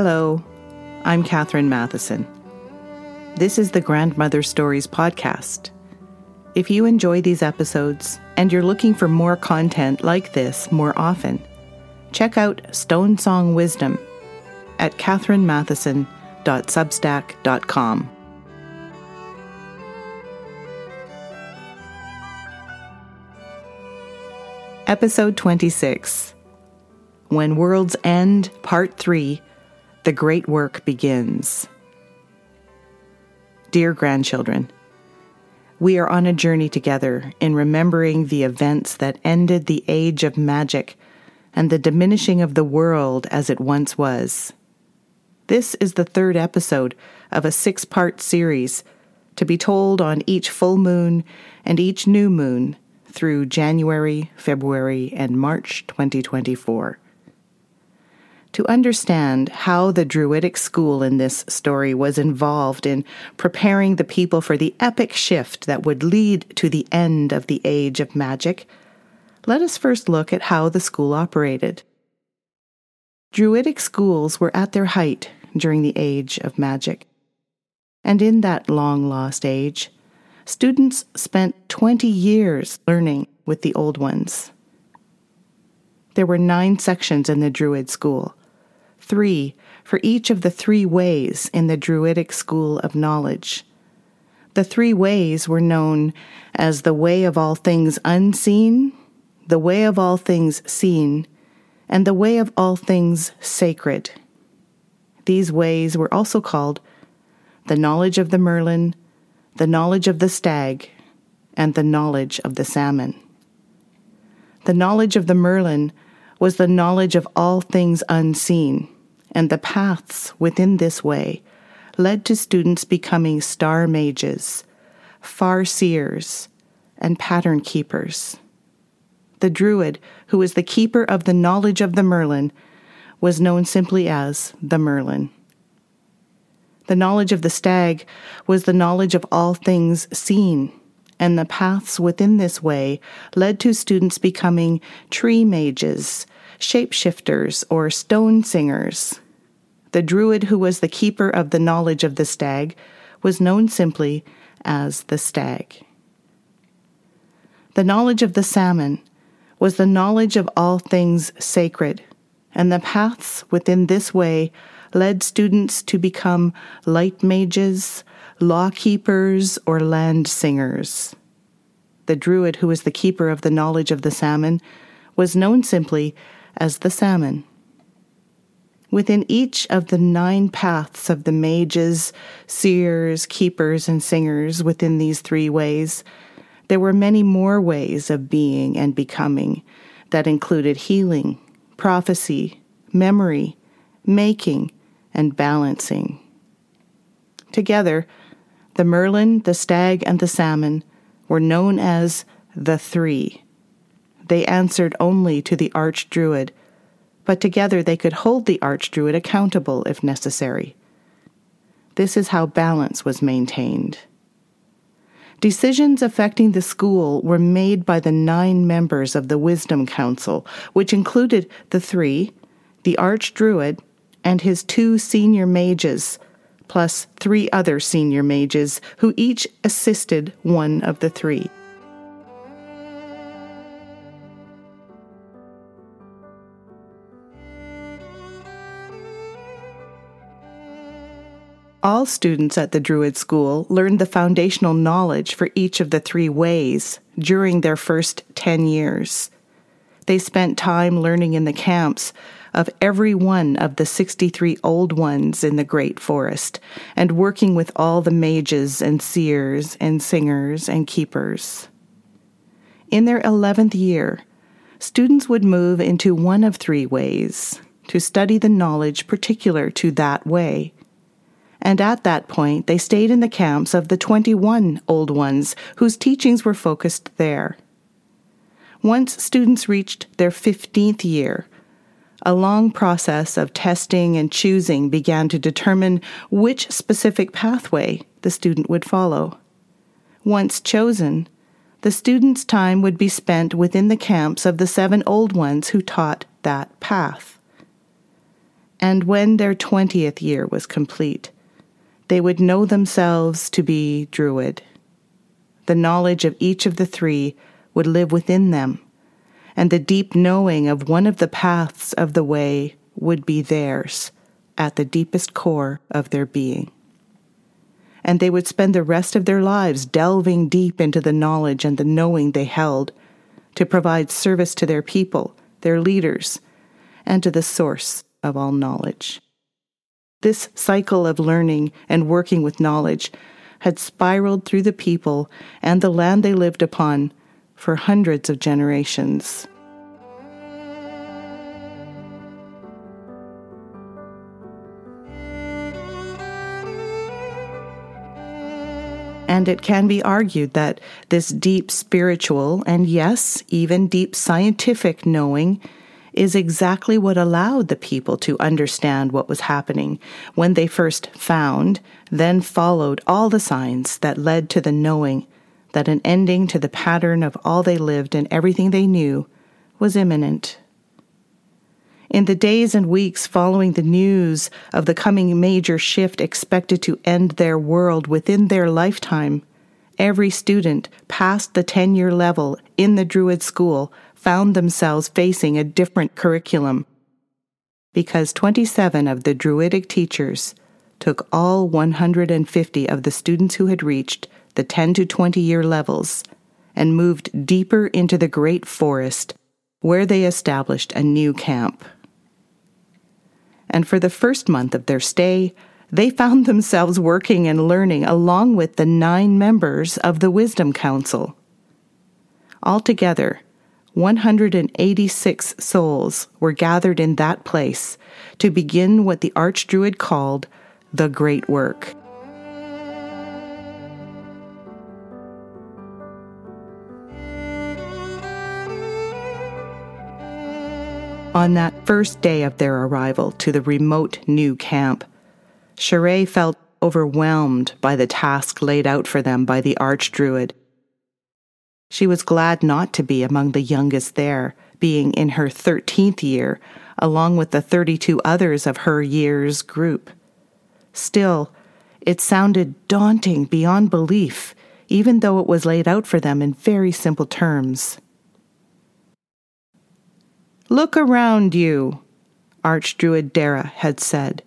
Hello, I'm Catherine Matheson. This is the Grandmother Stories podcast. If you enjoy these episodes and you're looking for more content like this more often, check out Stone Song Wisdom at catherinematheson.substack.com. Episode 26 When Worlds End, Part 3 The Great Work Begins. Dear grandchildren, we are on a journey together in remembering the events that ended the age of magic and the diminishing of the world as it once was. This is the third episode of a six part series to be told on each full moon and each new moon through January, February, and March 2024. To understand how the Druidic school in this story was involved in preparing the people for the epic shift that would lead to the end of the age of magic, let us first look at how the school operated. Druidic schools were at their height during the age of magic. And in that long lost age, students spent 20 years learning with the old ones. There were nine sections in the Druid school, three for each of the three ways in the Druidic school of knowledge. The three ways were known as the way of all things unseen, the way of all things seen, and the way of all things sacred. These ways were also called the knowledge of the Merlin, the knowledge of the stag, and the knowledge of the salmon. The knowledge of the Merlin was the knowledge of all things unseen, and the paths within this way led to students becoming star mages, far seers, and pattern keepers. The Druid, who was the keeper of the knowledge of the Merlin, was known simply as the Merlin. The knowledge of the stag was the knowledge of all things seen, and the paths within this way led to students becoming tree mages, shapeshifters, or stone singers. The druid who was the keeper of the knowledge of the stag was known simply as the stag. The knowledge of the salmon was the knowledge of all things sacred, and the paths within this way led students to become light mages, law keepers, or land singers. The druid who was the keeper of the knowledge of the salmon was known simply as the salmon. Within each of the nine paths of the mages, seers, keepers, and singers within these three ways, there were many more ways of being and becoming that included healing, prophecy, memory, making, and balancing. Together, the merlin, the stag, and the salmon were known as the Three. They answered only to the arch druid, but together they could hold the arch druid accountable if necessary. This is how balance was maintained. Decisions affecting the school were made by the nine members of the Wisdom Council, which included the three, the Arch Druid, and his two senior mages, plus three other senior mages who each assisted one of the three. All students at the Druid School learned the foundational knowledge for each of the three ways during their first 10 years. They spent time learning in the camps of every one of the 63 old ones in the great forest, and working with all the mages and seers and singers and keepers. In their 11th year, students would move into one of three ways to study the knowledge particular to that way. And at that point, they stayed in the camps of the 21 old ones whose teachings were focused there. Once students reached their 15th year, a long process of testing and choosing began to determine which specific pathway the student would follow. Once chosen, the student's time would be spent within the camps of the seven old ones who taught that path. And when their twentieth year was complete, they would know themselves to be Druid. The knowledge of each of the three would live within them, and the deep knowing of one of the paths of the way would be theirs at the deepest core of their being. And they would spend the rest of their lives delving deep into the knowledge and the knowing they held to provide service to their people, their leaders, and to the source of all knowledge. This cycle of learning and working with knowledge had spiraled through the people and the land they lived upon for hundreds of generations. And it can be argued that this deep spiritual and, yes, even deep scientific knowing is exactly what allowed the people to understand what was happening when they first found, then followed all the signs that led to the knowing that an ending to the pattern of all they lived and everything they knew was imminent. In the days and weeks following the news of the coming major shift expected to end their world within their lifetime, every student past the 10 year level in the Druid school found themselves facing a different curriculum. Because 27 of the Druidic teachers took all 150 of the students who had reached the 10 to 20 year levels and moved deeper into the great forest where they established a new camp. And for the first month of their stay, they found themselves working and learning along with the nine members of the Wisdom Council. Altogether, 186 souls were gathered in that place to begin what the Archdruid called the Great Work. On that first day of their arrival to the remote new camp, Sharai felt overwhelmed by the task laid out for them by the Archdruid she was glad not to be among the youngest there, being in her 13th year, along with the 32 others of her year's group. Still, it sounded daunting beyond belief, even though it was laid out for them in very simple terms. Look around you, Archdruid Dara had said.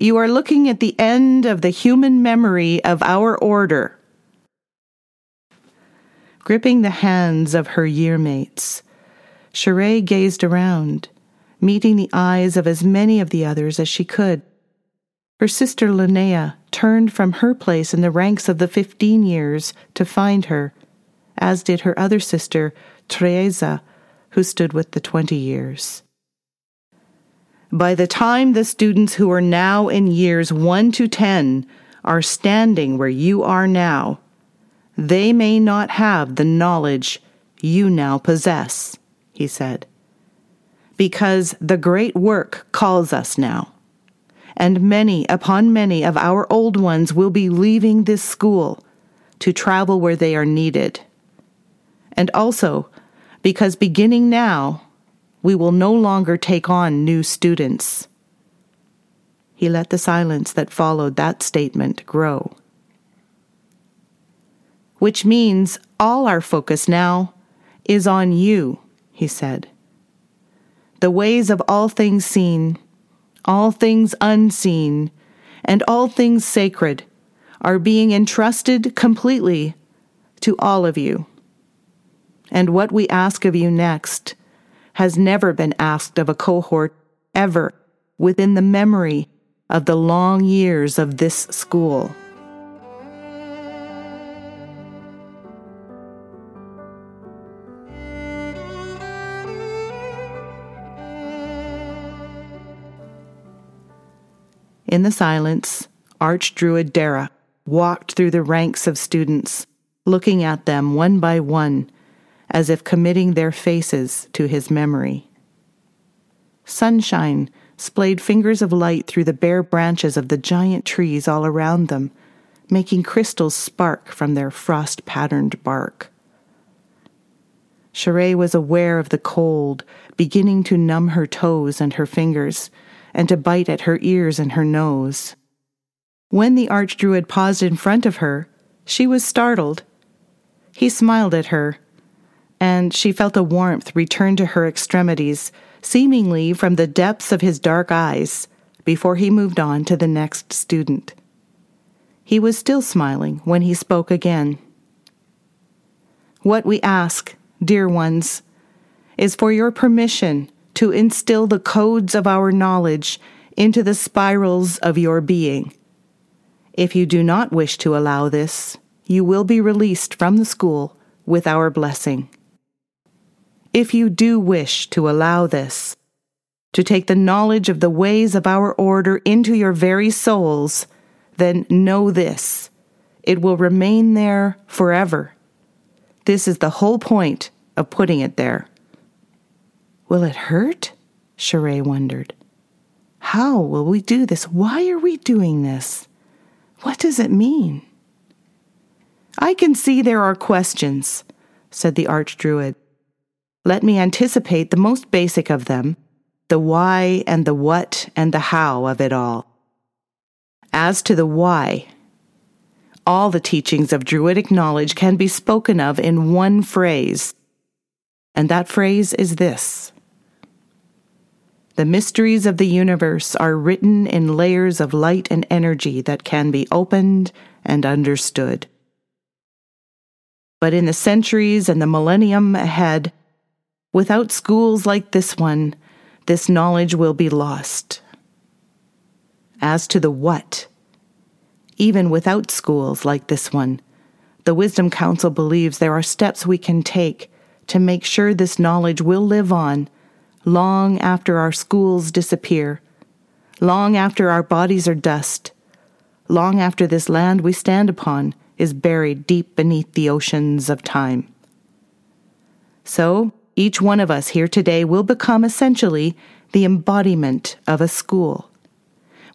You are looking at the end of the human memory of our order gripping the hands of her yearmates. Sharai gazed around, meeting the eyes of as many of the others as she could. Her sister Linnea turned from her place in the ranks of the fifteen years to find her, as did her other sister, Teresa, who stood with the twenty years. By the time the students who are now in years one to ten are standing where you are now, they may not have the knowledge you now possess, he said, because the great work calls us now. And many upon many of our old ones will be leaving this school to travel where they are needed. And also, because beginning now, we will no longer take on new students. He let the silence that followed that statement grow which means all our focus now is on you, he said. The ways of all things seen, all things unseen, and all things sacred are being entrusted completely to all of you. And what we ask of you next has never been asked of a cohort ever within the memory of the long years of this school. In the silence, Archdruid Dara walked through the ranks of students, looking at them one by one, as if committing their faces to his memory. Sunshine splayed fingers of light through the bare branches of the giant trees all around them, making crystals spark from their frost patterned bark. Sharai was aware of the cold beginning to numb her toes and her fingers and to bite at her ears and her nose. When the Archdruid paused in front of her, she was startled. He smiled at her, and she felt a warmth return to her extremities, seemingly from the depths of his dark eyes, before he moved on to the next student. He was still smiling when he spoke again. What we ask, dear ones, is for your permission to instill the codes of our knowledge into the spirals of your being. If you do not wish to allow this, you will be released from the school with our blessing. If you do wish to allow this, to take the knowledge of the ways of our order into your very souls, then know this it will remain there forever. This is the whole point of putting it there. Will it hurt? Sheree wondered. How will we do this? Why are we doing this? What does it mean? I can see there are questions, said the Archdruid. Let me anticipate the most basic of them the why and the what and the how of it all. As to the why, all the teachings of Druidic knowledge can be spoken of in one phrase, and that phrase is this The mysteries of the universe are written in layers of light and energy that can be opened and understood. But in the centuries and the millennium ahead, without schools like this one, this knowledge will be lost. As to the what, even without schools like this one. The Wisdom Council believes there are steps we can take to make sure this knowledge will live on long after our schools disappear, long after our bodies are dust, long after this land we stand upon is buried deep beneath the oceans of time. So, each one of us here today will become essentially the embodiment of a school.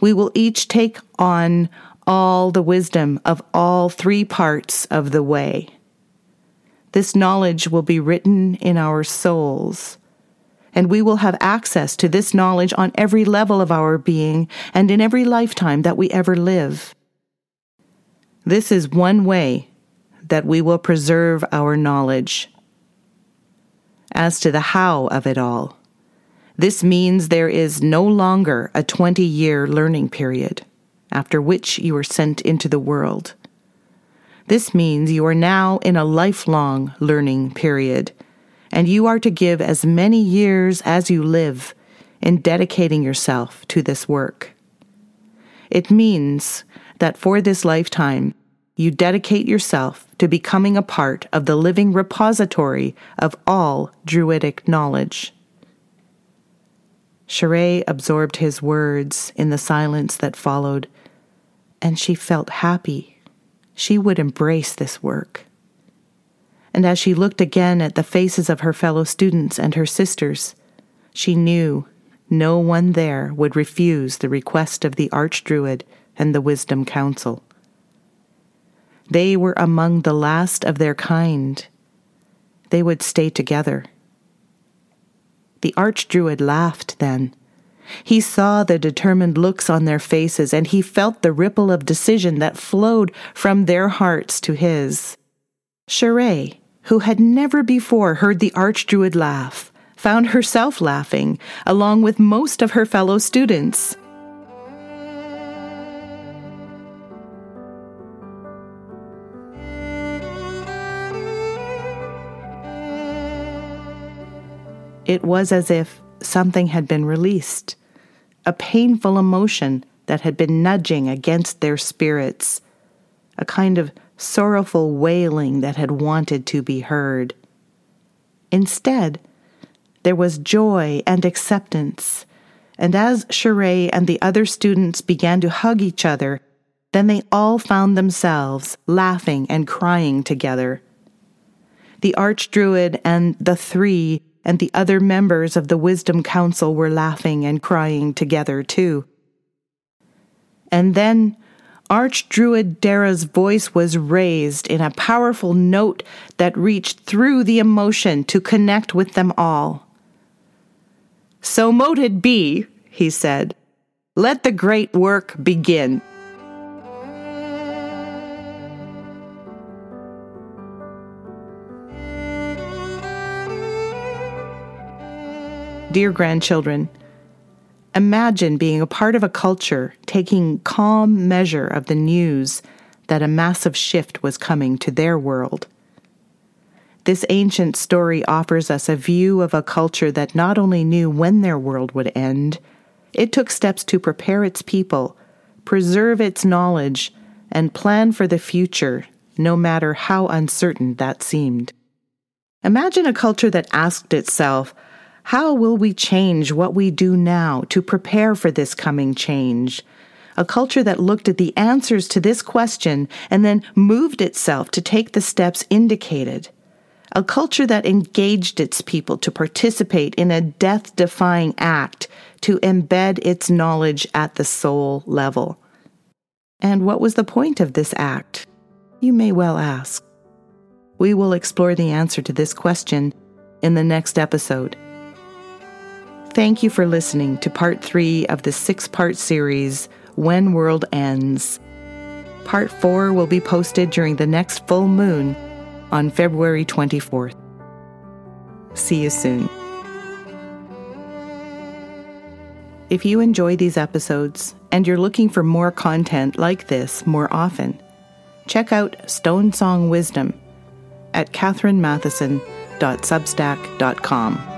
We will each take on all the wisdom of all three parts of the way. This knowledge will be written in our souls, and we will have access to this knowledge on every level of our being and in every lifetime that we ever live. This is one way that we will preserve our knowledge. As to the how of it all, this means there is no longer a 20 year learning period after which you are sent into the world. This means you are now in a lifelong learning period, and you are to give as many years as you live in dedicating yourself to this work. It means that for this lifetime, you dedicate yourself to becoming a part of the living repository of all Druidic knowledge. Sheree absorbed his words in the silence that followed, and she felt happy. She would embrace this work. And as she looked again at the faces of her fellow students and her sisters, she knew no one there would refuse the request of the Archdruid and the Wisdom Council. They were among the last of their kind. They would stay together. The Archdruid laughed then. He saw the determined looks on their faces, and he felt the ripple of decision that flowed from their hearts to his. Sheree, who had never before heard the Archdruid laugh, found herself laughing, along with most of her fellow students. It was as if something had been released, a painful emotion that had been nudging against their spirits, a kind of sorrowful wailing that had wanted to be heard. Instead, there was joy and acceptance, and as Sheree and the other students began to hug each other, then they all found themselves laughing and crying together. The Archdruid and the three and the other members of the Wisdom Council were laughing and crying together, too. And then Archdruid Dara's voice was raised in a powerful note that reached through the emotion to connect with them all. So moted be, he said, Let the great work begin. Dear grandchildren, imagine being a part of a culture taking calm measure of the news that a massive shift was coming to their world. This ancient story offers us a view of a culture that not only knew when their world would end, it took steps to prepare its people, preserve its knowledge, and plan for the future, no matter how uncertain that seemed. Imagine a culture that asked itself, How will we change what we do now to prepare for this coming change? A culture that looked at the answers to this question and then moved itself to take the steps indicated a culture that engaged its people to participate in a death defying act to embed its knowledge at the soul level. And what was the point of this act? You may well ask. We will explore the answer to this question in the next episode. Thank you for listening to part three of the six part series, When Worlds End. Part four will be posted during the next full moon on February 24th. See you soon. If you enjoy these episodes and you're looking for more content like this more often, check out Stone Song Wisdom at catherinematheson.substack.com.